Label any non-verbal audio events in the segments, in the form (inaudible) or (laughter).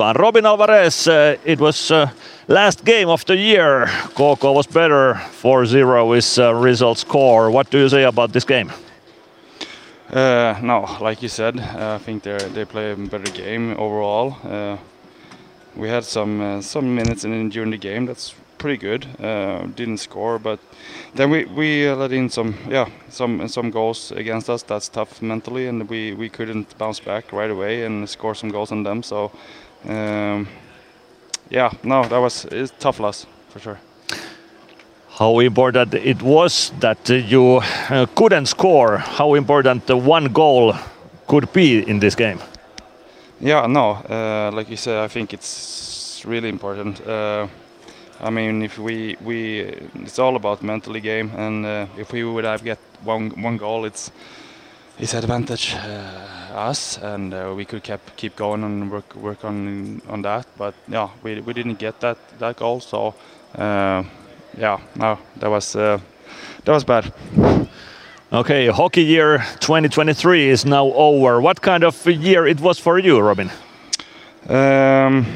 mukaan. Robin Alvarez, uh, it was uh, last game of the year. KK was better 4-0 is uh, result score. What do you say about this game? Uh, no, like you said, uh, I think they they play a better game overall. Uh, we had some some minutes in during the game that's pretty good. Uh, didn't score, but then we we let in some yeah some some goals against us. That's tough mentally, and we we couldn't bounce back right away and score some goals on them. So um, yeah, no, that was it's tough loss for sure. How important it was that you uh, couldn't score? How important the one goal could be in this game? Yeah, no, uh, like you said, I think it's really important. Uh, I mean, if we we it's all about mentally game, and uh, if we would have get one one goal, it's it's advantage uh, us, and uh, we could keep keep going and work work on on that. But yeah, we we didn't get that that goal, so uh, yeah, no, that was uh, that was bad. Okay, hockey year 2023 is now over. What kind of year it was for you, Robin? Um,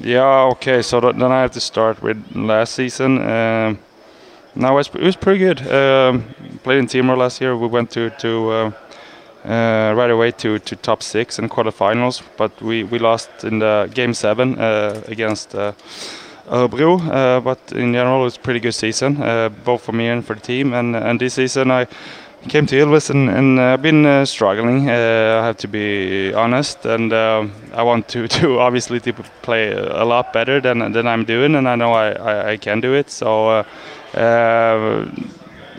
yeah, okay. So th- then I have to start with last season. Um, no, it was, it was pretty good. Um, played in Timrå last year. We went to to uh, uh, right away to, to top six in quarterfinals, but we, we lost in the game seven uh, against uh, Örebro. Uh, but in general, it was pretty good season, uh, both for me and for the team. And and this season, I came to Ilves and, and I've been uh, struggling. Uh, I have to be honest, and uh, I want to, (laughs) to obviously to play a lot better than than I'm doing, and I know I, I, I can do it. So.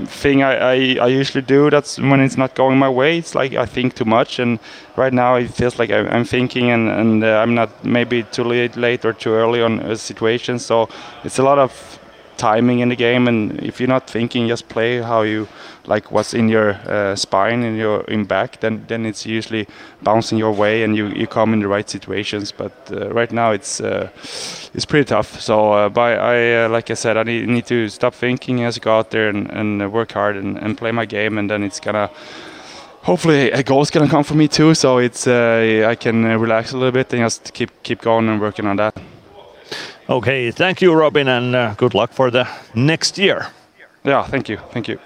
Thing I, I, I usually do that's when it's not going my way it's like I think too much and right now it feels like I'm thinking and, and uh, I'm not maybe too late, late or too early on a situation so it's a lot of timing in the game and if you're not thinking just play how you like what's in your uh, spine in your in back then then it's usually bouncing your way and you, you come in the right situations. But uh, right now it's uh, it's pretty tough. So uh, by I uh, like I said I need, need to stop thinking and just go out there and, and work hard and, and play my game and then it's gonna hopefully a goal's gonna come for me too. So it's uh, I can relax a little bit and just keep keep going and working on that Okay, thank you, Robin, and uh, good luck for the next year. yeah thank you thank you